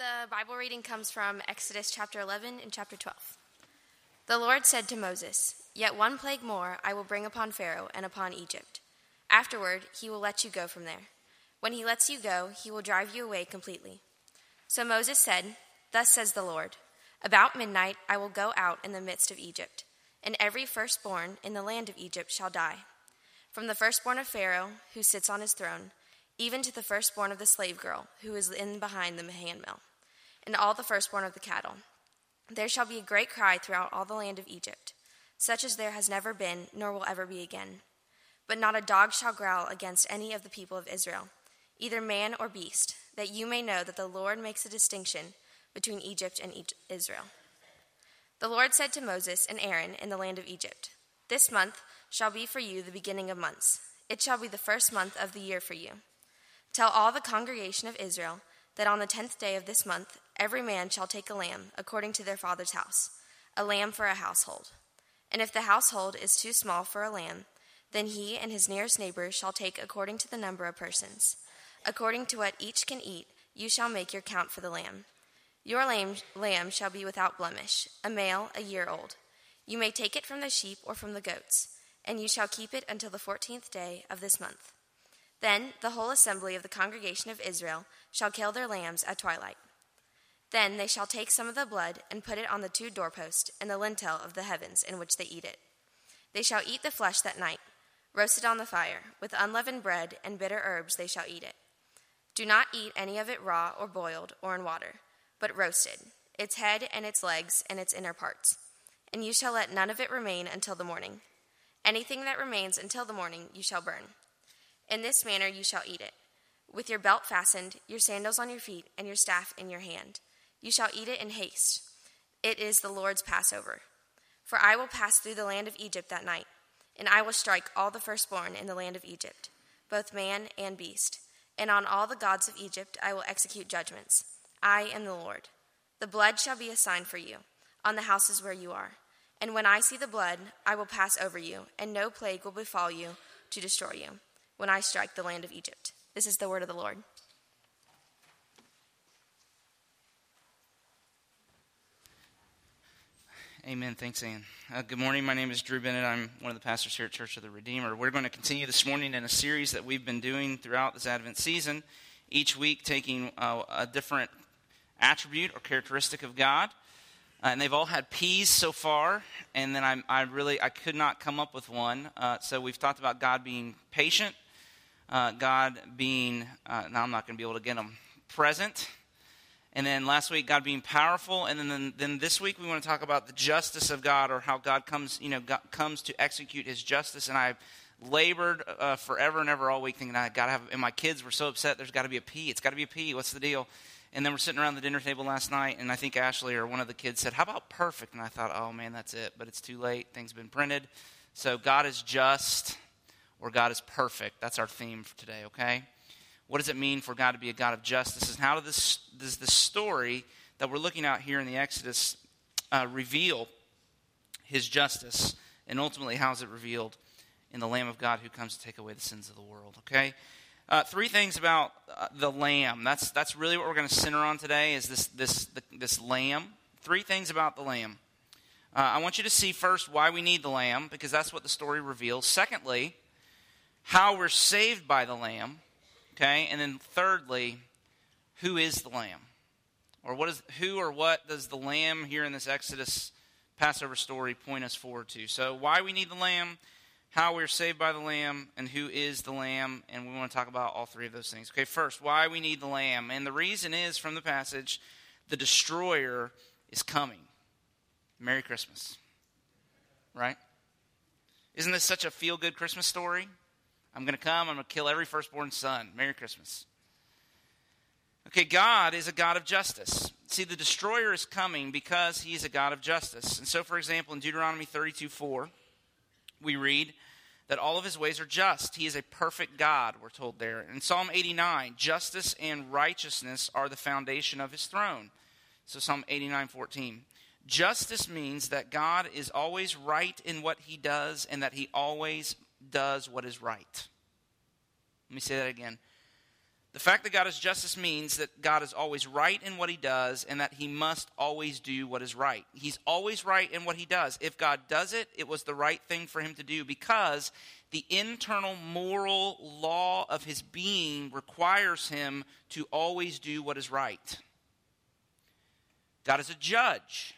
The Bible reading comes from Exodus chapter 11 and chapter 12. The Lord said to Moses, Yet one plague more I will bring upon Pharaoh and upon Egypt. Afterward, he will let you go from there. When he lets you go, he will drive you away completely. So Moses said, Thus says the Lord About midnight I will go out in the midst of Egypt, and every firstborn in the land of Egypt shall die. From the firstborn of Pharaoh, who sits on his throne, even to the firstborn of the slave girl, who is in behind the handmill and all the firstborn of the cattle. There shall be a great cry throughout all the land of Egypt, such as there has never been, nor will ever be again. But not a dog shall growl against any of the people of Israel, either man or beast, that you may know that the Lord makes a distinction between Egypt and Israel. The Lord said to Moses and Aaron in the land of Egypt, This month shall be for you the beginning of months. It shall be the first month of the year for you. Tell all the congregation of Israel that on the tenth day of this month every man shall take a lamb according to their father's house, a lamb for a household. And if the household is too small for a lamb, then he and his nearest neighbor shall take according to the number of persons. According to what each can eat, you shall make your count for the lamb. Your lamb, lamb shall be without blemish, a male, a year old. You may take it from the sheep or from the goats, and you shall keep it until the fourteenth day of this month. Then the whole assembly of the congregation of Israel shall kill their lambs at twilight. Then they shall take some of the blood and put it on the two doorposts and the lintel of the heavens in which they eat it. They shall eat the flesh that night, roasted on the fire, with unleavened bread and bitter herbs they shall eat it. Do not eat any of it raw or boiled or in water, but roasted, its head and its legs and its inner parts. And you shall let none of it remain until the morning. Anything that remains until the morning you shall burn. In this manner you shall eat it, with your belt fastened, your sandals on your feet, and your staff in your hand. You shall eat it in haste. It is the Lord's Passover. For I will pass through the land of Egypt that night, and I will strike all the firstborn in the land of Egypt, both man and beast. And on all the gods of Egypt I will execute judgments. I am the Lord. The blood shall be a sign for you on the houses where you are. And when I see the blood, I will pass over you, and no plague will befall you to destroy you when I strike the land of Egypt. This is the word of the Lord. Amen. Thanks, Ann. Uh, good morning. My name is Drew Bennett. I'm one of the pastors here at Church of the Redeemer. We're going to continue this morning in a series that we've been doing throughout this Advent season, each week taking uh, a different attribute or characteristic of God. Uh, and they've all had P's so far, and then I, I really I could not come up with one. Uh, so we've talked about God being patient, uh, God being, uh, now I'm not going to be able to get them, present. And then last week, God being powerful. And then, then this week, we want to talk about the justice of God or how God comes, you know, God comes to execute his justice. And I've labored uh, forever and ever all week thinking, I got to have, and my kids were so upset, there's got to be a P. It's got to be a P. What's the deal? And then we're sitting around the dinner table last night, and I think Ashley or one of the kids said, How about perfect? And I thought, Oh man, that's it. But it's too late. Things have been printed. So God is just or God is perfect. That's our theme for today, okay? What does it mean for God to be a God of justice? And how does this, does this story that we're looking at here in the Exodus uh, reveal his justice? And ultimately, how is it revealed in the Lamb of God who comes to take away the sins of the world, okay? Uh, three things about uh, the lamb. That's, that's really what we're going to center on today is this, this, the, this lamb. Three things about the lamb. Uh, I want you to see first why we need the lamb, because that's what the story reveals. Secondly, how we're saved by the Lamb, okay? And then thirdly, who is the Lamb? Or what is who or what does the Lamb here in this Exodus Passover story point us forward to? So why we need the Lamb, how we're saved by the Lamb, and who is the Lamb, and we want to talk about all three of those things. Okay, first, why we need the Lamb. And the reason is from the passage, the destroyer is coming. Merry Christmas. Right? Isn't this such a feel good Christmas story? I'm going to come. I'm going to kill every firstborn son. Merry Christmas. Okay, God is a God of justice. See, the destroyer is coming because he is a God of justice. And so, for example, in Deuteronomy 32 4, we read that all of his ways are just. He is a perfect God, we're told there. In Psalm 89, justice and righteousness are the foundation of his throne. So, Psalm 89 14. Justice means that God is always right in what he does and that he always does what is right. Let me say that again. The fact that God is justice means that God is always right in what he does and that he must always do what is right. He's always right in what he does. If God does it, it was the right thing for him to do because the internal moral law of his being requires him to always do what is right. God is a judge,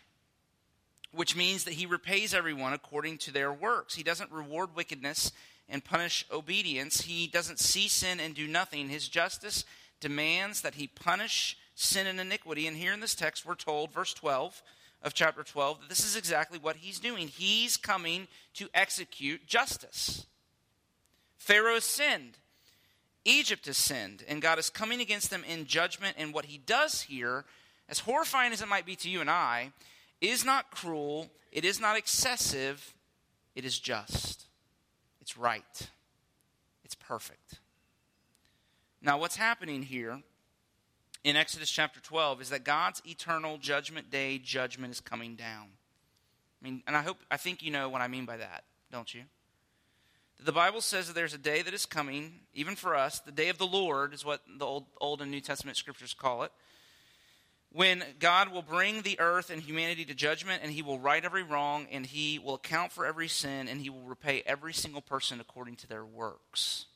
which means that he repays everyone according to their works. He doesn't reward wickedness and punish obedience. He doesn't see sin and do nothing. His justice demands that he punish sin and iniquity. And here in this text, we're told, verse 12 of chapter 12, that this is exactly what he's doing. He's coming to execute justice. Pharaoh has sinned. Egypt has sinned, and God is coming against them in judgment. And what he does here, as horrifying as it might be to you and I, is not cruel, it is not excessive, it is just. It's right. It's perfect. Now, what's happening here in Exodus chapter 12 is that God's eternal judgment day judgment is coming down. I mean, and I hope, I think you know what I mean by that, don't you? The Bible says that there's a day that is coming, even for us, the day of the Lord is what the Old, Old and New Testament scriptures call it when God will bring the earth and humanity to judgment, and He will right every wrong, and He will account for every sin, and He will repay every single person according to their works.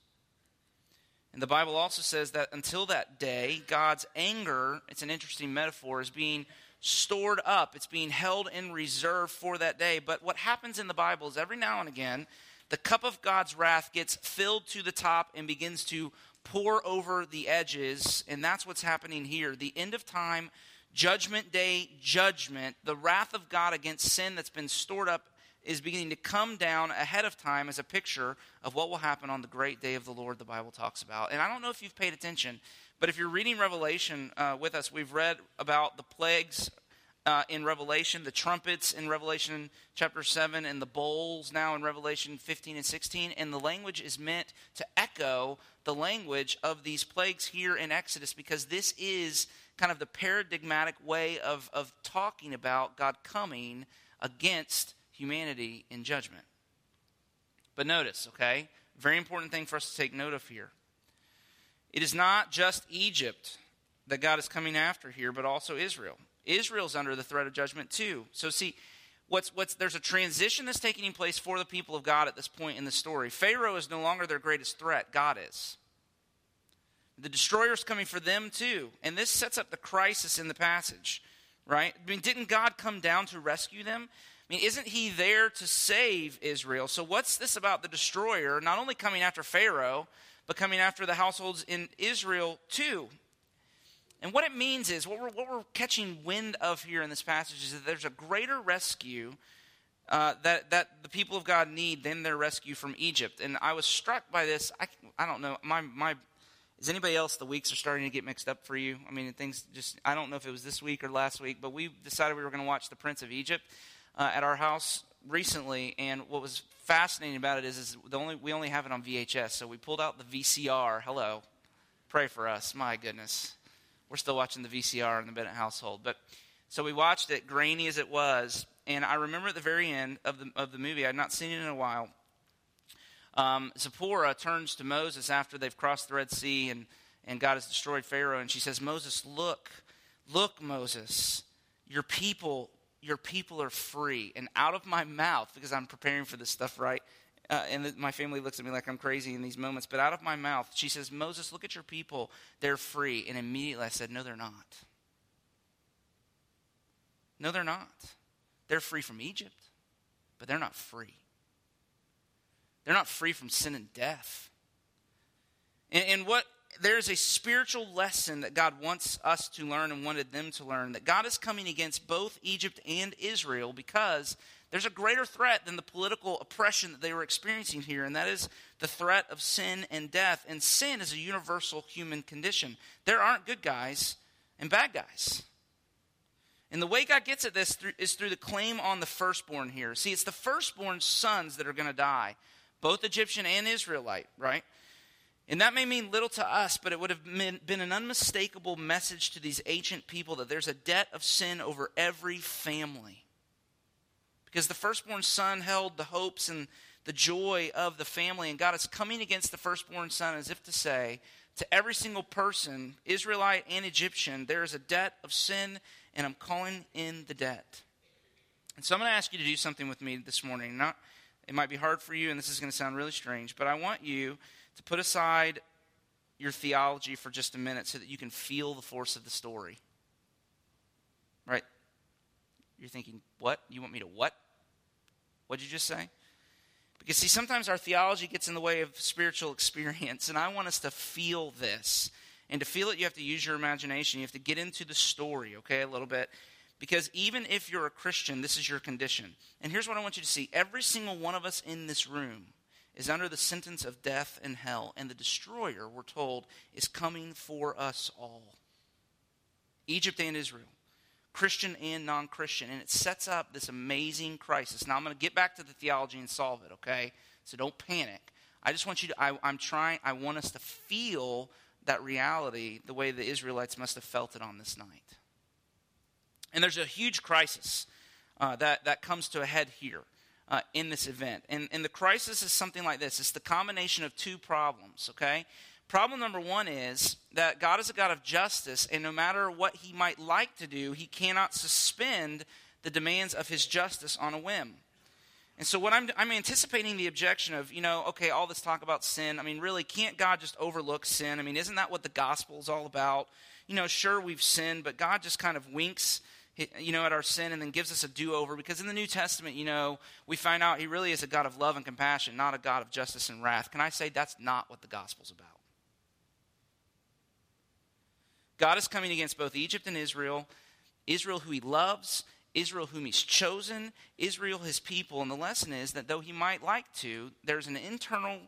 And the Bible also says that until that day, God's anger, it's an interesting metaphor, is being stored up. It's being held in reserve for that day. But what happens in the Bible is every now and again, the cup of God's wrath gets filled to the top and begins to pour over the edges. And that's what's happening here. The end of time, judgment day judgment, the wrath of God against sin that's been stored up is beginning to come down ahead of time as a picture of what will happen on the great day of the Lord the Bible talks about. And I don't know if you've paid attention, but if you're reading Revelation uh, with us, we've read about the plagues uh, in Revelation, the trumpets in Revelation chapter 7, and the bowls now in Revelation 15 and 16. And the language is meant to echo the language of these plagues here in Exodus because this is kind of the paradigmatic way of, of talking about God coming against humanity in judgment. But notice, okay, very important thing for us to take note of here. It is not just Egypt that God is coming after here, but also Israel. Israel's under the threat of judgment too. So see, what's what's there's a transition that's taking place for the people of God at this point in the story. Pharaoh is no longer their greatest threat, God is. The destroyer's coming for them too. And this sets up the crisis in the passage, right? I mean, didn't God come down to rescue them? I mean, isn't he there to save Israel? So what's this about the destroyer not only coming after Pharaoh, but coming after the households in Israel too? And what it means is, what we're, what we're catching wind of here in this passage is that there's a greater rescue uh, that, that the people of God need than their rescue from Egypt. And I was struck by this. I, I don't know. My, my, is anybody else, the weeks are starting to get mixed up for you? I mean, things just, I don't know if it was this week or last week, but we decided we were going to watch The Prince of Egypt uh, at our house recently. And what was fascinating about it is, is the only, we only have it on VHS. So we pulled out the VCR. Hello. Pray for us. My goodness. We're still watching the VCR in the Bennett household. But so we watched it, grainy as it was, and I remember at the very end of the of the movie, I had not seen it in a while. Um, Zipporah turns to Moses after they've crossed the Red Sea and and God has destroyed Pharaoh, and she says, "Moses, look, look, Moses, your people." Your people are free, and out of my mouth, because I'm preparing for this stuff, right? Uh, and my family looks at me like I'm crazy in these moments, but out of my mouth, she says, Moses, look at your people. They're free. And immediately I said, No, they're not. No, they're not. They're free from Egypt, but they're not free. They're not free from sin and death. And, and what there's a spiritual lesson that God wants us to learn and wanted them to learn that God is coming against both Egypt and Israel because there's a greater threat than the political oppression that they were experiencing here, and that is the threat of sin and death. And sin is a universal human condition. There aren't good guys and bad guys. And the way God gets at this is through the claim on the firstborn here. See, it's the firstborn sons that are going to die, both Egyptian and Israelite, right? And that may mean little to us, but it would have been an unmistakable message to these ancient people that there's a debt of sin over every family. Because the firstborn son held the hopes and the joy of the family, and God is coming against the firstborn son as if to say, To every single person, Israelite and Egyptian, there is a debt of sin, and I'm calling in the debt. And so I'm going to ask you to do something with me this morning. Not, it might be hard for you, and this is going to sound really strange, but I want you to put aside your theology for just a minute so that you can feel the force of the story. Right? You're thinking, what? You want me to what? What'd you just say? Because, see, sometimes our theology gets in the way of spiritual experience, and I want us to feel this. And to feel it, you have to use your imagination. You have to get into the story, okay, a little bit. Because even if you're a Christian, this is your condition. And here's what I want you to see every single one of us in this room is under the sentence of death and hell, and the destroyer, we're told, is coming for us all Egypt and Israel. Christian and non Christian. And it sets up this amazing crisis. Now, I'm going to get back to the theology and solve it, okay? So don't panic. I just want you to, I, I'm trying, I want us to feel that reality the way the Israelites must have felt it on this night. And there's a huge crisis uh, that, that comes to a head here. Uh, in this event. And, and the crisis is something like this it's the combination of two problems, okay? Problem number one is that God is a God of justice, and no matter what he might like to do, he cannot suspend the demands of his justice on a whim. And so, what I'm, I'm anticipating the objection of, you know, okay, all this talk about sin. I mean, really, can't God just overlook sin? I mean, isn't that what the gospel is all about? You know, sure, we've sinned, but God just kind of winks, you know, at our sin and then gives us a do over. Because in the New Testament, you know, we find out He really is a God of love and compassion, not a God of justice and wrath. Can I say that's not what the gospel's about? God is coming against both Egypt and Israel, Israel who he loves, Israel whom he's chosen, Israel his people. And the lesson is that though he might like to, there's an internal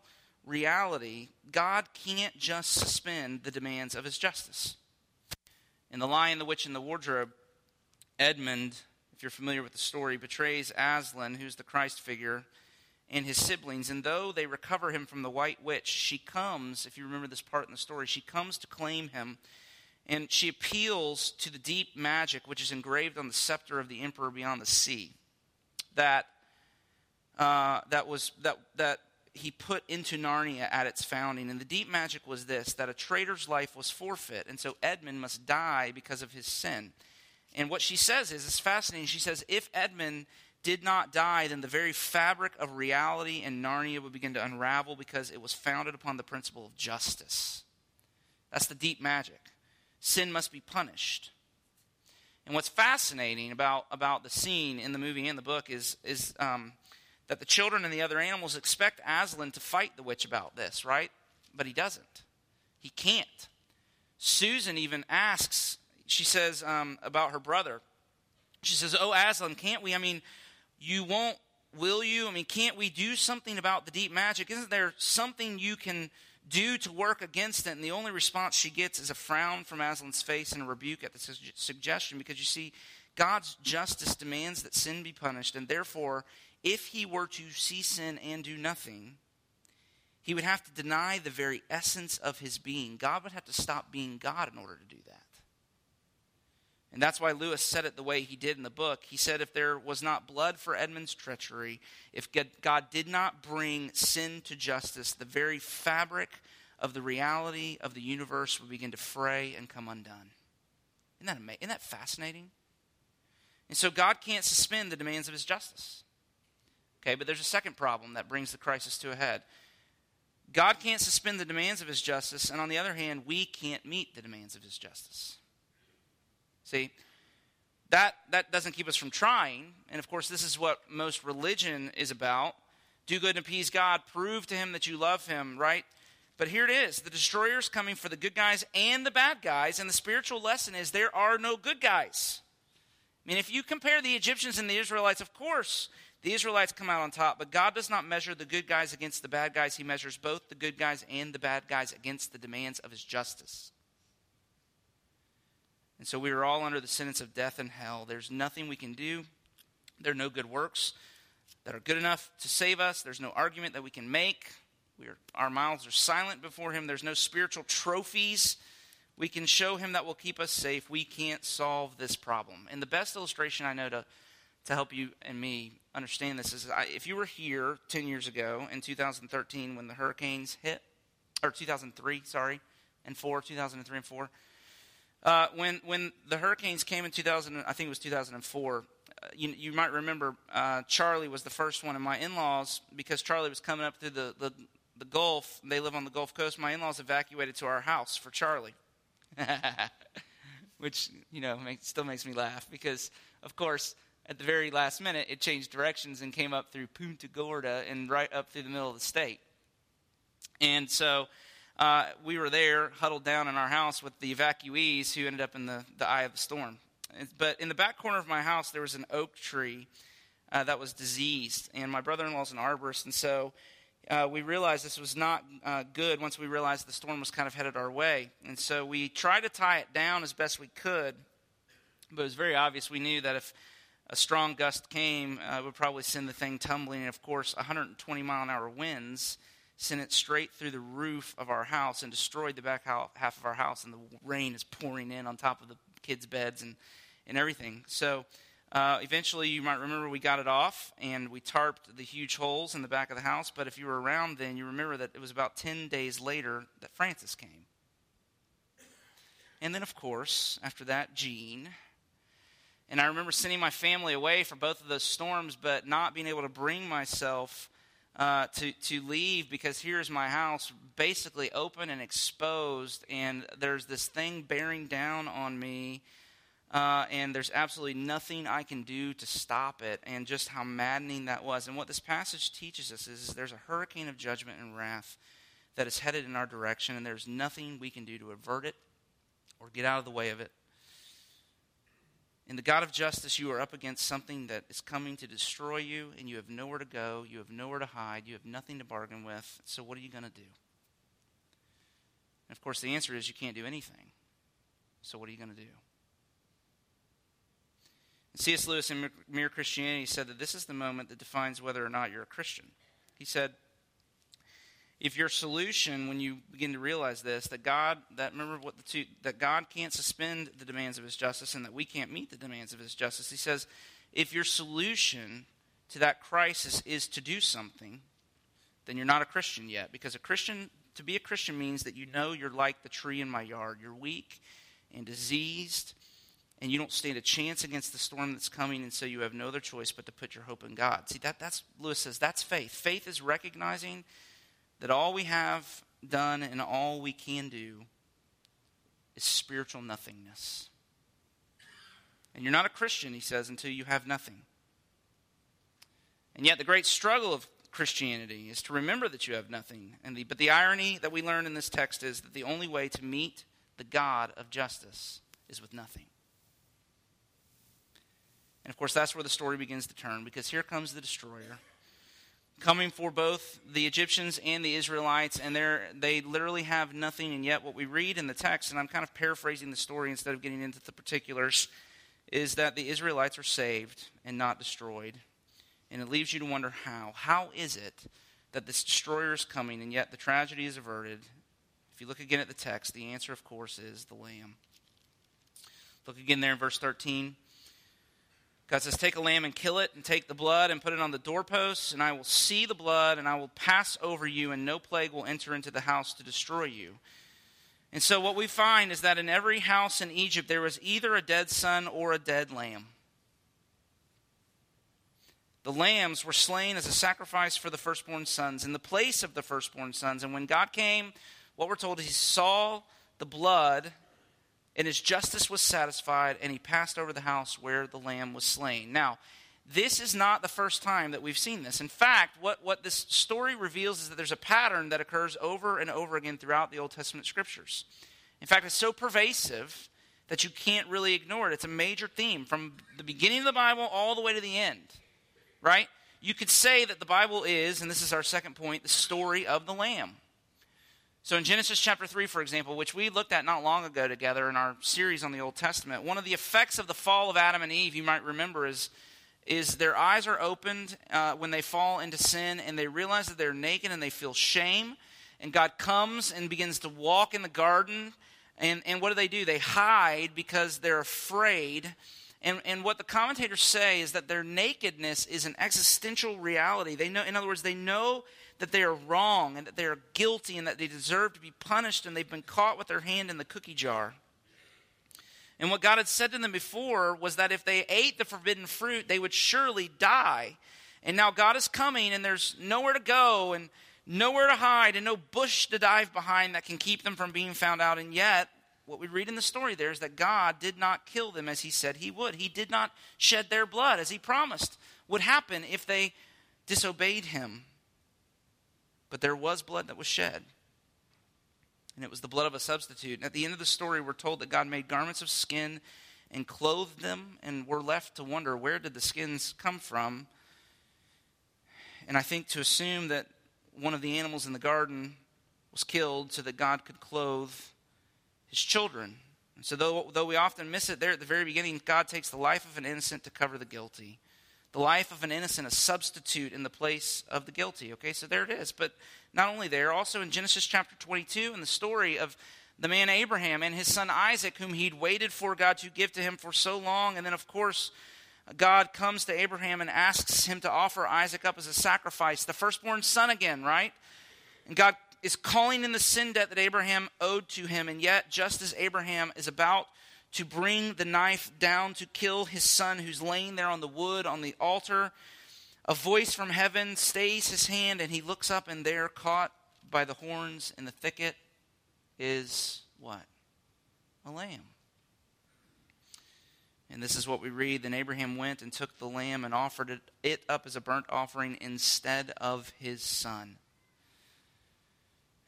reality. God can't just suspend the demands of his justice. In The Lion, the Witch, and the Wardrobe, Edmund, if you're familiar with the story, betrays Aslan, who's the Christ figure, and his siblings. And though they recover him from the White Witch, she comes, if you remember this part in the story, she comes to claim him and she appeals to the deep magic which is engraved on the scepter of the emperor beyond the sea. That uh, that was that that he put into Narnia at its founding. And the deep magic was this: that a traitor's life was forfeit, and so Edmund must die because of his sin. And what she says is, it's fascinating. She says, if Edmund did not die, then the very fabric of reality in Narnia would begin to unravel because it was founded upon the principle of justice. That's the deep magic sin must be punished. And what's fascinating about, about the scene in the movie and the book is, is um, that the children and the other animals expect Aslan to fight the witch about this, right? But he doesn't. He can't. Susan even asks, she says um, about her brother, she says, Oh, Aslan, can't we? I mean, you won't, will you? I mean, can't we do something about the deep magic? Isn't there something you can do to work against it. And the only response she gets is a frown from Aslan's face and a rebuke at the su- suggestion because you see, God's justice demands that sin be punished. And therefore, if he were to see sin and do nothing, he would have to deny the very essence of his being. God would have to stop being God in order to do that. And that's why Lewis said it the way he did in the book. He said, if there was not blood for Edmund's treachery, if God did not bring sin to justice, the very fabric of the reality of the universe would begin to fray and come undone. Isn't that, amazing? Isn't that fascinating? And so God can't suspend the demands of his justice. Okay, but there's a second problem that brings the crisis to a head. God can't suspend the demands of his justice, and on the other hand, we can't meet the demands of his justice. See, that, that doesn't keep us from trying. And of course, this is what most religion is about do good and appease God, prove to him that you love him, right? But here it is the destroyer's coming for the good guys and the bad guys. And the spiritual lesson is there are no good guys. I mean, if you compare the Egyptians and the Israelites, of course, the Israelites come out on top, but God does not measure the good guys against the bad guys. He measures both the good guys and the bad guys against the demands of his justice. And so we are all under the sentence of death and hell. There's nothing we can do. There are no good works that are good enough to save us. There's no argument that we can make. We are, our mouths are silent before Him. There's no spiritual trophies we can show Him that will keep us safe. We can't solve this problem. And the best illustration I know to, to help you and me understand this is I, if you were here 10 years ago in 2013 when the hurricanes hit, or 2003, sorry, and four, 2003 and four. Uh, when when the hurricanes came in 2000, I think it was 2004. Uh, you, you, might remember uh, Charley was the first one, and my in-laws, because Charley was coming up through the, the, the Gulf. They live on the Gulf Coast. My in-laws evacuated to our house for Charley, which you know still makes me laugh because, of course, at the very last minute, it changed directions and came up through Punta Gorda and right up through the middle of the state. And so uh, we were there, huddled down in our house with the evacuees who ended up in the, the eye of the storm. But in the back corner of my house, there was an oak tree uh, that was diseased, and my brother in law is an arborist, and so uh, we realized this was not uh, good once we realized the storm was kind of headed our way. And so we tried to tie it down as best we could, but it was very obvious. We knew that if a strong gust came, uh, it would probably send the thing tumbling. And of course, 120 mile an hour winds sent it straight through the roof of our house and destroyed the back half of our house. And the rain is pouring in on top of the kids' beds and, and everything. So uh, eventually, you might remember we got it off and we tarped the huge holes in the back of the house. But if you were around then, you remember that it was about 10 days later that Frances came. And then, of course, after that, Jeanne. And I remember sending my family away for both of those storms, but not being able to bring myself uh, to, to leave because here's my house basically open and exposed, and there's this thing bearing down on me uh, and there's absolutely nothing I can do to stop it, and just how maddening that was. And what this passage teaches us is, is there's a hurricane of judgment and wrath that is headed in our direction, and there's nothing we can do to avert it or get out of the way of it. In the God of justice, you are up against something that is coming to destroy you, and you have nowhere to go, you have nowhere to hide, you have nothing to bargain with. So, what are you going to do? And of course, the answer is you can't do anything. So, what are you going to do? C.S. Lewis in Mere Christianity said that this is the moment that defines whether or not you're a Christian. He said, if your solution, when you begin to realize this, that God, that remember what the two, that God can't suspend the demands of His justice, and that we can't meet the demands of His justice. He says, if your solution to that crisis is to do something, then you're not a Christian yet, because a Christian, to be a Christian means that you know you're like the tree in my yard. You're weak and diseased and you don't stand a chance against the storm that's coming, and so you have no other choice but to put your hope in God. See, that, that's, Lewis says, that's faith. Faith is recognizing that all we have done and all we can do is spiritual nothingness. And you're not a Christian, he says, until you have nothing. And yet, the great struggle of Christianity is to remember that you have nothing. And the, but the irony that we learn in this text is that the only way to meet the God of justice is with nothing. And of course, that's where the story begins to turn because here comes the destroyer coming for both the Egyptians and the Israelites, and they literally have nothing. And yet, what we read in the text, and I'm kind of paraphrasing the story instead of getting into the particulars, is that the Israelites are saved and not destroyed. And it leaves you to wonder how. How is it that this destroyer is coming, and yet the tragedy is averted? If you look again at the text, the answer, of course, is the Lamb. Look again there in verse 13. God says, Take a lamb and kill it, and take the blood and put it on the doorposts, and I will see the blood, and I will pass over you, and no plague will enter into the house to destroy you. And so, what we find is that in every house in Egypt, there was either a dead son or a dead lamb. The lambs were slain as a sacrifice for the firstborn sons in the place of the firstborn sons. And when God came, what we're told is he saw the blood and his justice was satisfied, and he passed over the house where the lamb was slain. Now, this is not the first time that we've seen this. In fact, what, what this story reveals is that there's a pattern that occurs over and over again throughout the Old Testament scriptures. In fact, it's so pervasive that you can't really ignore it. It's a major theme from the beginning of the Bible all the way to the end, right? You could say that the Bible is, and this is our second point, the story of the Lamb. So in Genesis chapter 3, for example, which we looked at not long ago together in our series on the Old Testament, one of the effects of the fall of Adam and Eve, you might remember, is, is their eyes are opened uh, when they fall into sin and they realize that they're naked and they feel shame. And God comes and begins to walk in the garden. And, and what do they do? They hide because they're afraid And, and what the commentators say is that their nakedness is an existential reality. They know, in other words, they know that they are wrong and that they are guilty and that they deserve to be punished and they've been caught with their hand in the cookie jar. And what God had said to them before was that if they ate the forbidden fruit, they would surely die. And now God is coming and there's nowhere to go and nowhere to hide and no bush to dive behind that can keep them from being found out. And yet, what we read in the story there is that God did not kill them as he said he would. He did not shed their blood as he promised would happen if they disobeyed him. But there was blood that was shed. And it was the blood of a substitute. And at the end of the story, we're told that God made garments of skin and clothed them, and we're left to wonder where did the skins come from? And I think to assume that one of the animals in the garden was killed so that God could clothe his children. And so, though, though we often miss it there at the very beginning, God takes the life of an innocent to cover the guilty. The life of an innocent, a substitute in the place of the guilty. Okay, so there it is. But not only there, also in Genesis chapter 22, in the story of the man Abraham and his son Isaac, whom he'd waited for God to give to him for so long. And then, of course, God comes to Abraham and asks him to offer Isaac up as a sacrifice, the firstborn son again, right? And God is calling in the sin debt that Abraham owed to him. And yet, just as Abraham is about to bring the knife down to kill his son who's laying there on the wood on the altar, a voice from heaven stays his hand, and he looks up, and there, caught by the horns in the thicket, is what? A lamb. And this is what we read. Then Abraham went and took the lamb and offered it, up as a burnt offering instead of his son.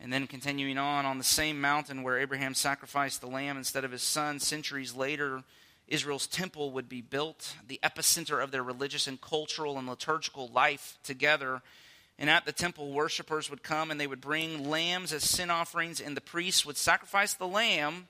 And then continuing on, on the same mountain where Abraham sacrificed the lamb instead of his son, centuries later, Israel's temple would be built, the epicenter of their religious and cultural and liturgical life together. And at the temple, worshippers would come and they would bring lambs as sin offerings, and the priests would sacrifice the lamb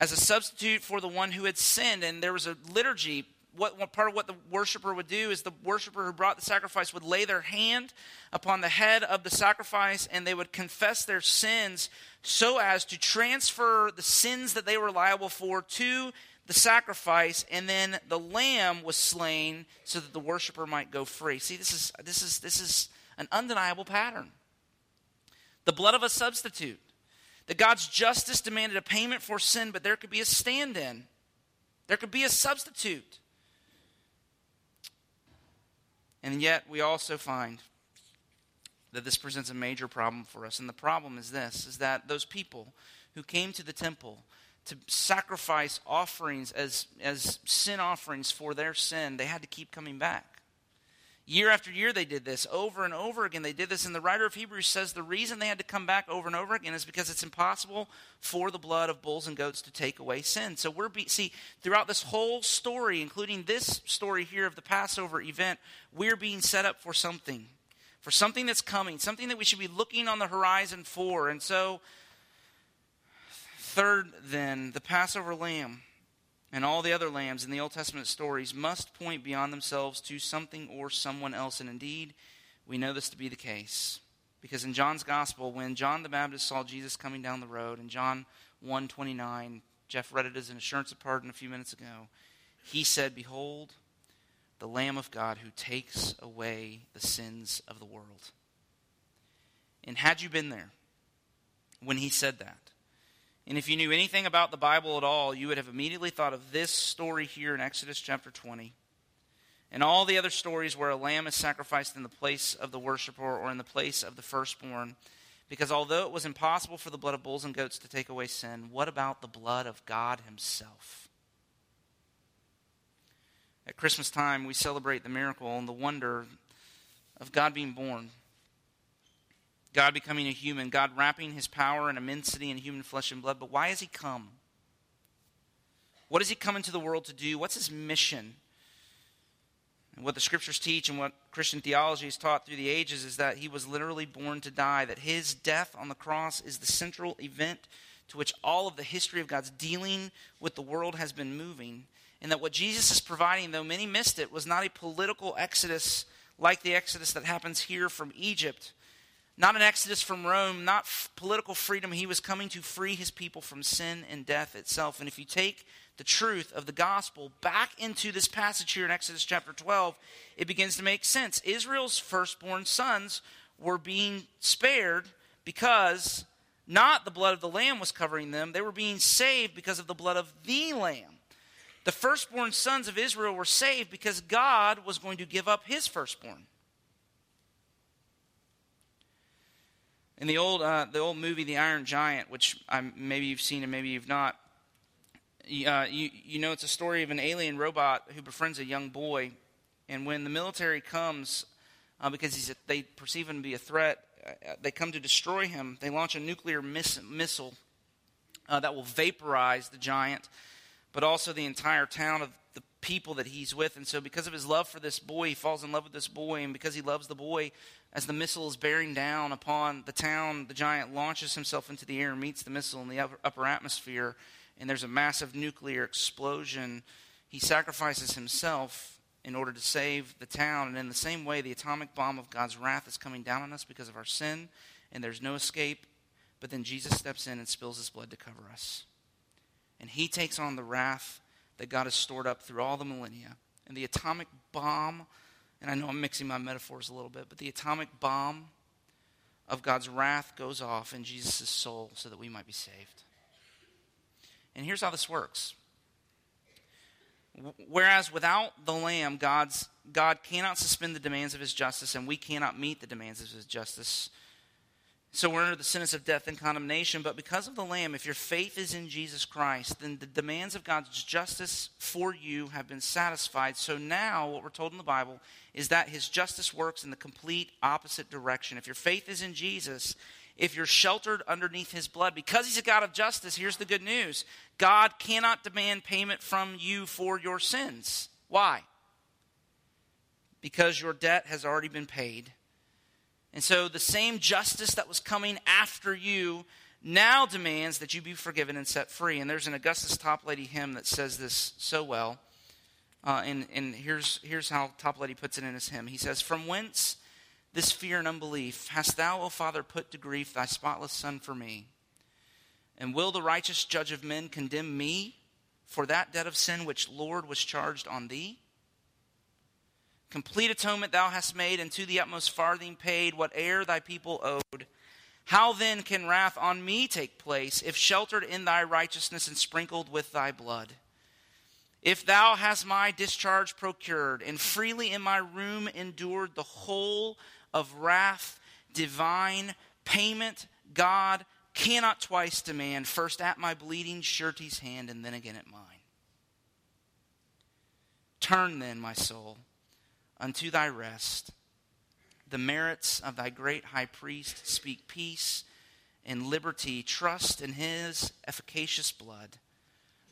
as a substitute for the one who had sinned. And there was a liturgy what, what, part of what the worshiper would do is the worshiper who brought the sacrifice would lay their hand upon the head of the sacrifice and they would confess their sins so as to transfer the sins that they were liable for to the sacrifice and then the lamb was slain so that the worshiper might go free. See this is this is this is an undeniable pattern. The blood of a substitute that god's justice demanded a payment for sin but there could be a stand-in. There could be a substitute and yet, we also find that this presents a major problem for us. And the problem is this is that those people who came to the temple to sacrifice offerings as, as sin offerings for their sin, they had to keep coming back. Year after year, they did this over and over again. They did this, and the writer of Hebrews says the reason they had to come back over and over again is because it's impossible for the blood of bulls and goats to take away sin. So we're be, see throughout this whole story, including this story here of the Passover event, we're being set up for something, for something that's coming, something that we should be looking on the horizon for. And so, third, then the Passover lamb and all the other lambs in the Old Testament stories must point beyond themselves to something or someone else. And indeed, we know this to be the case. Because in John's gospel, when John the Baptist saw Jesus coming down the road, in John 1:29, Jeff read it as an assurance of pardon a few minutes ago. He said, Behold, the Lamb of God who takes away the sins of the world. And had you been there when he said that, and if you knew anything about the Bible at all, you would have immediately thought of this story here in Exodus chapter 20 and all the other stories where a lamb is sacrificed in the place of the worshiper or in the place of the firstborn. Because although it was impossible for the blood of bulls and goats to take away sin, what about the blood of God Himself? At Christmas time, we celebrate the miracle and the wonder of God being born. God becoming a human, God wrapping his power and immensity in human flesh and blood. But why has he come? What does he come into the world to do? What's his mission? And what the scriptures teach and what Christian theology has taught through the ages is that he was literally born to die, that his death on the cross is the central event to which all of the history of God's dealing with the world has been moving. And that what Jesus is providing, though many missed it, was not a political exodus like the exodus that happens here from Egypt not an exodus from Rome, not f- political freedom. He was coming to free his people from sin and death itself. And if you take the truth of the gospel back into this passage here in Exodus chapter 12, it begins to make sense. Israel's firstborn sons were being spared because not the blood of the lamb was covering them, they were being saved because of the blood of the lamb. The firstborn sons of Israel were saved because God was going to give up his firstborn. In the old, uh, the old movie, The Iron Giant, which I'm, maybe you've seen and maybe you've not, uh, you, you know it's a story of an alien robot who befriends a young boy. And when the military comes, uh, because a, they perceive him to be a threat, uh, they come to destroy him. They launch a nuclear miss, missile uh, that will vaporize the giant, but also the entire town of the people that he's with. And so, because of his love for this boy, he falls in love with this boy. And because he loves the boy, as the missile is bearing down upon the town, the giant launches himself into the air and meets the missile in the upper, upper atmosphere, and there's a massive nuclear explosion. He sacrifices himself in order to save the town. And in the same way, the atomic bomb of God's wrath is coming down on us because of our sin, and there's no escape. But then Jesus steps in and spills his blood to cover us. And he takes on the wrath that God has stored up through all the millennia. And the atomic bomb and I know I'm mixing my metaphors a little bit, but the atomic bomb of God's wrath goes off in Jesus' soul so that we might be saved. And here's how this works. Whereas without the Lamb, God's, God cannot suspend the demands of his justice, and we cannot meet the demands of his justice. So we're under the sentence of death and condemnation. But because of the Lamb, if your faith is in Jesus Christ, then the demands of God's justice for you have been satisfied. So now, what we're told in the Bible is that his justice works in the complete opposite direction. If your faith is in Jesus, if you're sheltered underneath his blood, because he's a God of justice, here's the good news God cannot demand payment from you for your sins. Why? Because your debt has already been paid and so the same justice that was coming after you now demands that you be forgiven and set free. And there's an Augustus Toplady hymn that says this so well. Uh, and and here's, here's how Toplady puts it in his hymn. He says, From whence this fear and unbelief hast thou, O Father, put to grief thy spotless Son for me? And will the righteous judge of men condemn me for that debt of sin which, Lord, was charged on thee? Complete atonement thou hast made, and to the utmost farthing paid whate'er thy people owed. How then can wrath on me take place, if sheltered in thy righteousness and sprinkled with thy blood? If thou hast my discharge procured, and freely in my room endured the whole of wrath, divine payment, God cannot twice demand, first at my bleeding surety's hand, and then again at mine. Turn then, my soul unto thy rest. The merits of thy great high priest speak peace and liberty. Trust in his efficacious blood,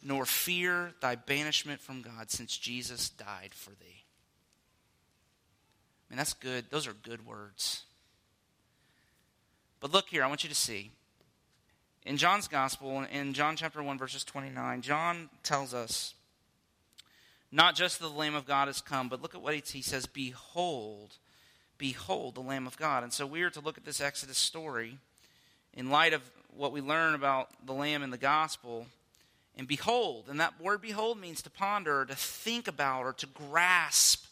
nor fear thy banishment from God, since Jesus died for thee. I mean, that's good. Those are good words. But look here, I want you to see. In John's Gospel, in John chapter 1, verses 29, John tells us not just the Lamb of God has come, but look at what he says Behold, behold the Lamb of God. And so we are to look at this Exodus story in light of what we learn about the Lamb in the gospel. And behold, and that word behold means to ponder, or to think about, or to grasp,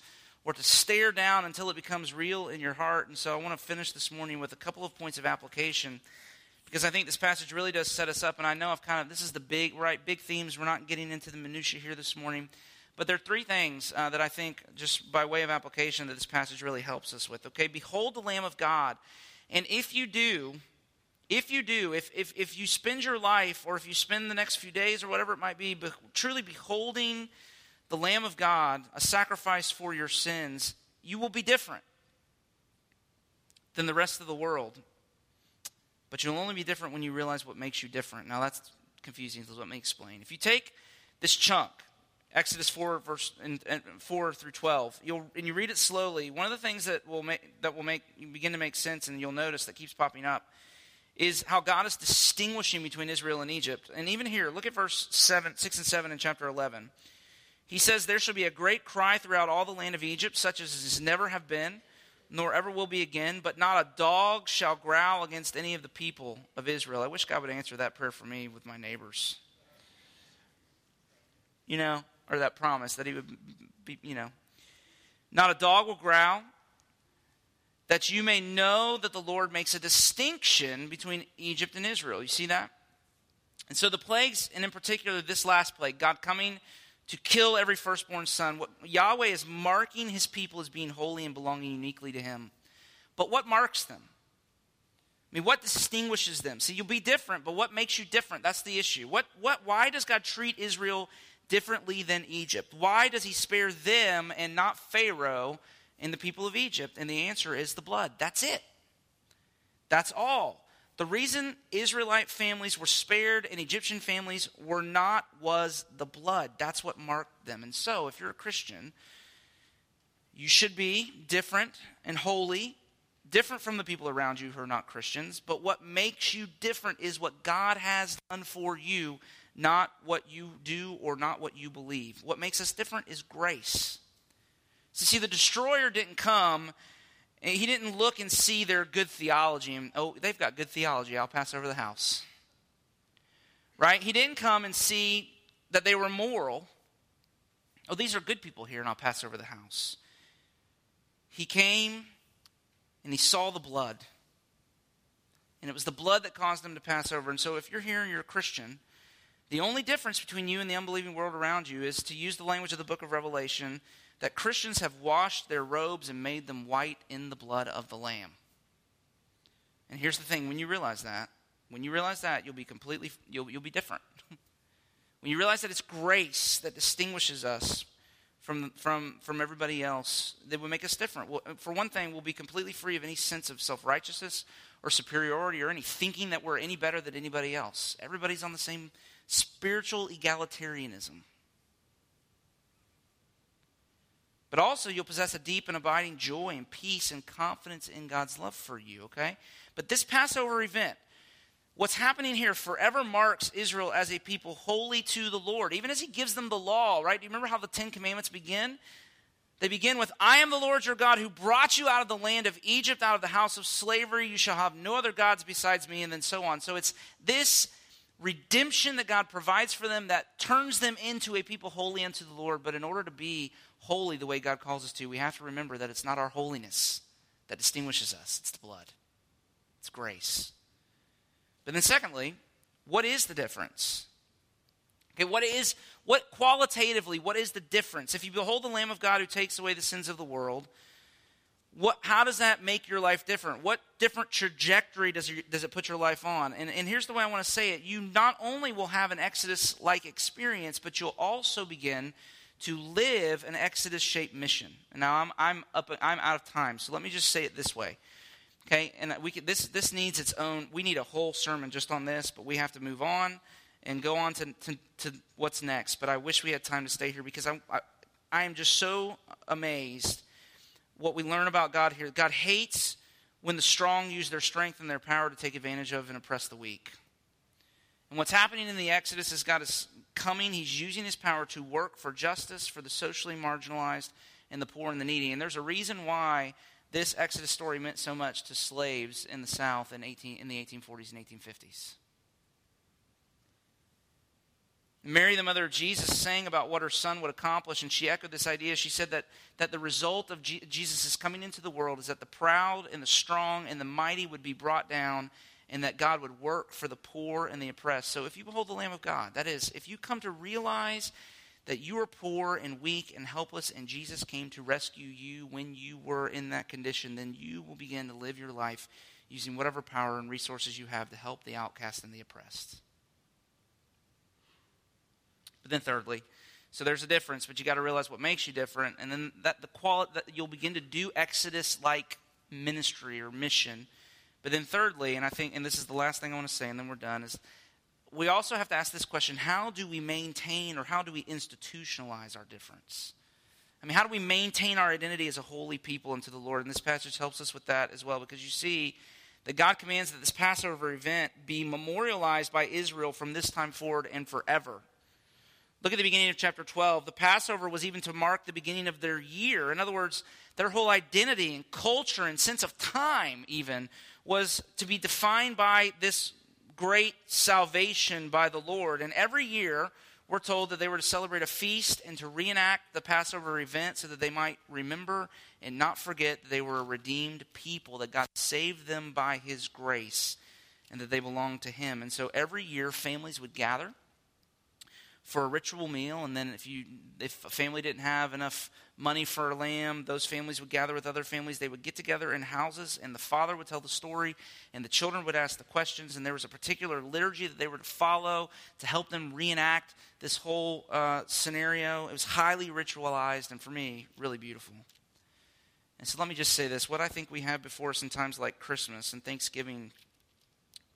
or to stare down until it becomes real in your heart. And so I want to finish this morning with a couple of points of application because I think this passage really does set us up. And I know I've kind of, this is the big, right, big themes. We're not getting into the minutiae here this morning. But there are three things uh, that I think, just by way of application, that this passage really helps us with. Okay, behold the Lamb of God. And if you do, if you do, if, if, if you spend your life or if you spend the next few days or whatever it might be, be, truly beholding the Lamb of God, a sacrifice for your sins, you will be different than the rest of the world. But you'll only be different when you realize what makes you different. Now, that's confusing, so let me explain. If you take this chunk, Exodus 4, verse and, and 4 through 12. You'll, and you read it slowly. One of the things that will make, that will make you begin to make sense, and you'll notice that keeps popping up, is how God is distinguishing between Israel and Egypt. And even here, look at verse 7, 6 and 7 in chapter 11. He says, There shall be a great cry throughout all the land of Egypt, such as has never have been, nor ever will be again, but not a dog shall growl against any of the people of Israel. I wish God would answer that prayer for me with my neighbors. You know, or that promise that He would be, you know. Not a dog will growl, that you may know that the Lord makes a distinction between Egypt and Israel. You see that? And so the plagues, and in particular this last plague, God coming to kill every firstborn son. What Yahweh is marking his people as being holy and belonging uniquely to him. But what marks them? I mean, what distinguishes them? See, you'll be different, but what makes you different? That's the issue. What, what, why does God treat Israel differently than Egypt? Why does he spare them and not Pharaoh and the people of Egypt? And the answer is the blood. That's it. That's all. The reason Israelite families were spared and Egyptian families were not was the blood. That's what marked them. And so, if you're a Christian, you should be different and holy, different from the people around you who are not Christians. But what makes you different is what God has done for you, not what you do or not what you believe. What makes us different is grace. So, see, the destroyer didn't come he didn't look and see their good theology and, oh, they've got good theology. I'll pass over the house. Right? He didn't come and see that they were moral. Oh, these are good people here, and I'll pass over the house. He came and he saw the blood. And it was the blood that caused him to pass over. And so, if you're here and you're a Christian, the only difference between you and the unbelieving world around you is to use the language of the book of Revelation that Christians have washed their robes and made them white in the blood of the Lamb. And here's the thing when you realize that, when you realize that, you'll be completely, you'll, you'll be different. when you realize that it's grace that distinguishes us from, from, from everybody else, that will make us different. For one thing, we'll be completely free of any sense of self righteousness or superiority or any thinking that we're any better than anybody else. Everybody's on the same spiritual egalitarianism. But also, you'll possess a deep and abiding joy and peace and confidence in God's love for you, okay? But this Passover event, what's happening here forever marks Israel as a people holy to the Lord, even as He gives them the law, right? Do you remember how the Ten Commandments begin? They begin with, I am the Lord your God who brought you out of the land of Egypt, out of the house of slavery. You shall have no other gods besides me, and then so on. So it's this redemption that God provides for them that turns them into a people holy unto the Lord. But in order to be holy the way God calls us to, we have to remember that it's not our holiness that distinguishes us, it's the blood, it's grace. But then, secondly, what is the difference? Okay, what is, what qualitatively, what is the difference? If you behold the Lamb of God who takes away the sins of the world, what, how does that make your life different? What different trajectory does, your, does it put your life on? And, and here's the way I want to say it you not only will have an Exodus like experience, but you'll also begin to live an Exodus shaped mission. Now I'm, I'm, up, I'm out of time, so let me just say it this way. Okay, and we could, this, this needs its own, we need a whole sermon just on this, but we have to move on and go on to, to, to what's next. But I wish we had time to stay here because I'm, I, I am just so amazed what we learn about God here. God hates when the strong use their strength and their power to take advantage of and oppress the weak. And what's happening in the Exodus is God is coming, He's using His power to work for justice for the socially marginalized and the poor and the needy. And there's a reason why this Exodus story meant so much to slaves in the South in, 18, in the 1840s and 1850s. Mary, the mother of Jesus, sang about what her son would accomplish, and she echoed this idea. She said that, that the result of G- Jesus' coming into the world is that the proud and the strong and the mighty would be brought down, and that God would work for the poor and the oppressed. So if you behold the Lamb of God, that is, if you come to realize that you are poor and weak and helpless, and Jesus came to rescue you when you were in that condition, then you will begin to live your life using whatever power and resources you have to help the outcast and the oppressed. But then thirdly, so there's a difference, but you got to realize what makes you different, and then that the quality that you'll begin to do Exodus like ministry or mission. But then thirdly, and I think, and this is the last thing I want to say, and then we're done, is we also have to ask this question: How do we maintain or how do we institutionalize our difference? I mean, how do we maintain our identity as a holy people unto the Lord? And this passage helps us with that as well, because you see that God commands that this Passover event be memorialized by Israel from this time forward and forever. Look at the beginning of chapter 12. The Passover was even to mark the beginning of their year. In other words, their whole identity and culture and sense of time, even, was to be defined by this great salvation by the Lord. And every year, we're told that they were to celebrate a feast and to reenact the Passover event so that they might remember and not forget that they were a redeemed people, that God saved them by His grace, and that they belonged to Him. And so every year, families would gather for a ritual meal and then if you if a family didn't have enough money for a lamb those families would gather with other families. They would get together in houses and the father would tell the story and the children would ask the questions and there was a particular liturgy that they were to follow to help them reenact this whole uh, scenario. It was highly ritualized and for me really beautiful. And so let me just say this. What i think we have before us in times like christmas and thanksgiving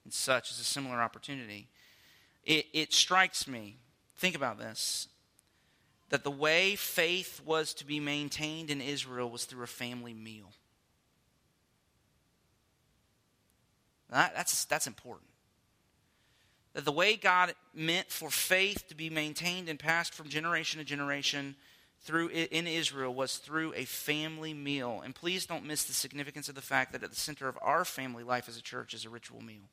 and such is a similar opportunity. It, it strikes me Think about this that the way faith was to be maintained in Israel was through a family meal. That, that's, that's important. That the way God meant for faith to be maintained and passed from generation to generation through in Israel was through a family meal. And please don't miss the significance of the fact that at the center of our family life as a church is a ritual meal.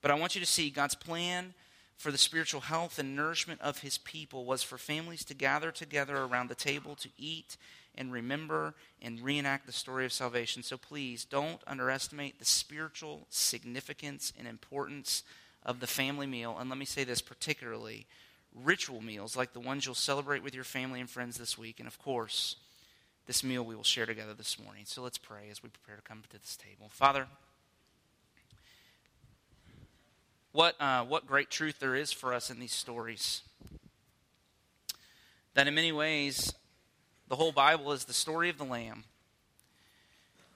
But I want you to see God's plan for the spiritual health and nourishment of his people was for families to gather together around the table to eat and remember and reenact the story of salvation. So please don't underestimate the spiritual significance and importance of the family meal. And let me say this particularly ritual meals like the ones you'll celebrate with your family and friends this week. And of course, this meal we will share together this morning. So let's pray as we prepare to come to this table. Father, what, uh, what great truth there is for us in these stories. That in many ways, the whole Bible is the story of the Lamb.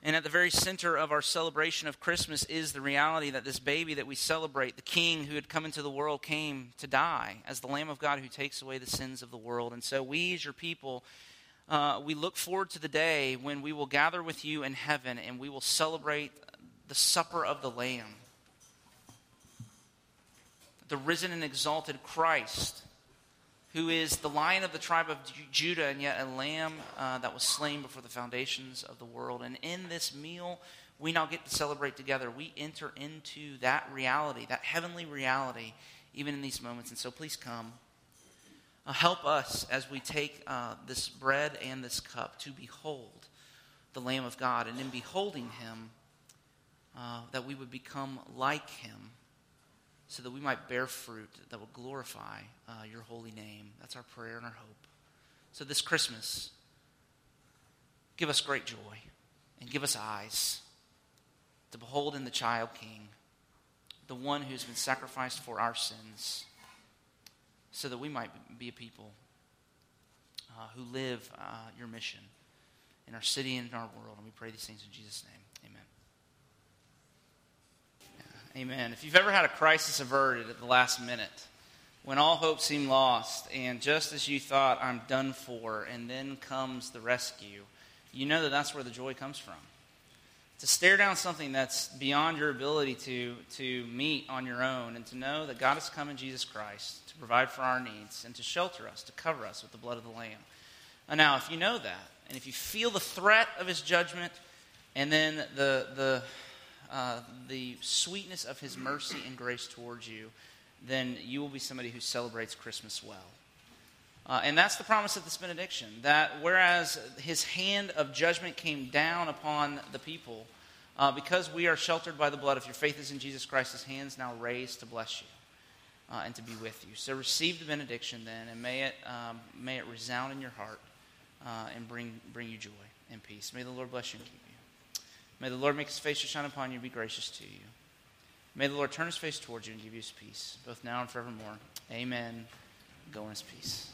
And at the very center of our celebration of Christmas is the reality that this baby that we celebrate, the King who had come into the world, came to die as the Lamb of God who takes away the sins of the world. And so, we, as your people, uh, we look forward to the day when we will gather with you in heaven and we will celebrate the supper of the Lamb the risen and exalted Christ, who is the lion of the tribe of Judah and yet a lamb uh, that was slain before the foundations of the world. And in this meal, we now get to celebrate together. We enter into that reality, that heavenly reality, even in these moments. And so please come. Uh, help us as we take uh, this bread and this cup to behold the Lamb of God. And in beholding him, uh, that we would become like him so that we might bear fruit that will glorify uh, your holy name. That's our prayer and our hope. So this Christmas, give us great joy and give us eyes to behold in the child king, the one who's been sacrificed for our sins, so that we might be a people uh, who live uh, your mission in our city and in our world. And we pray these things in Jesus' name. Amen. If you've ever had a crisis averted at the last minute, when all hope seemed lost, and just as you thought, I'm done for, and then comes the rescue, you know that that's where the joy comes from. To stare down something that's beyond your ability to, to meet on your own, and to know that God has come in Jesus Christ to provide for our needs, and to shelter us, to cover us with the blood of the Lamb. And now, if you know that, and if you feel the threat of his judgment, and then the, the uh, the sweetness of his mercy and grace towards you, then you will be somebody who celebrates Christmas well. Uh, and that's the promise of this benediction that whereas his hand of judgment came down upon the people, uh, because we are sheltered by the blood, if your faith is in Jesus Christ, his hand's now raised to bless you uh, and to be with you. So receive the benediction then, and may it, um, may it resound in your heart uh, and bring, bring you joy and peace. May the Lord bless you and keep you. May the Lord make his face to shine upon you and be gracious to you. May the Lord turn his face towards you and give you his peace, both now and forevermore. Amen. Go in his peace.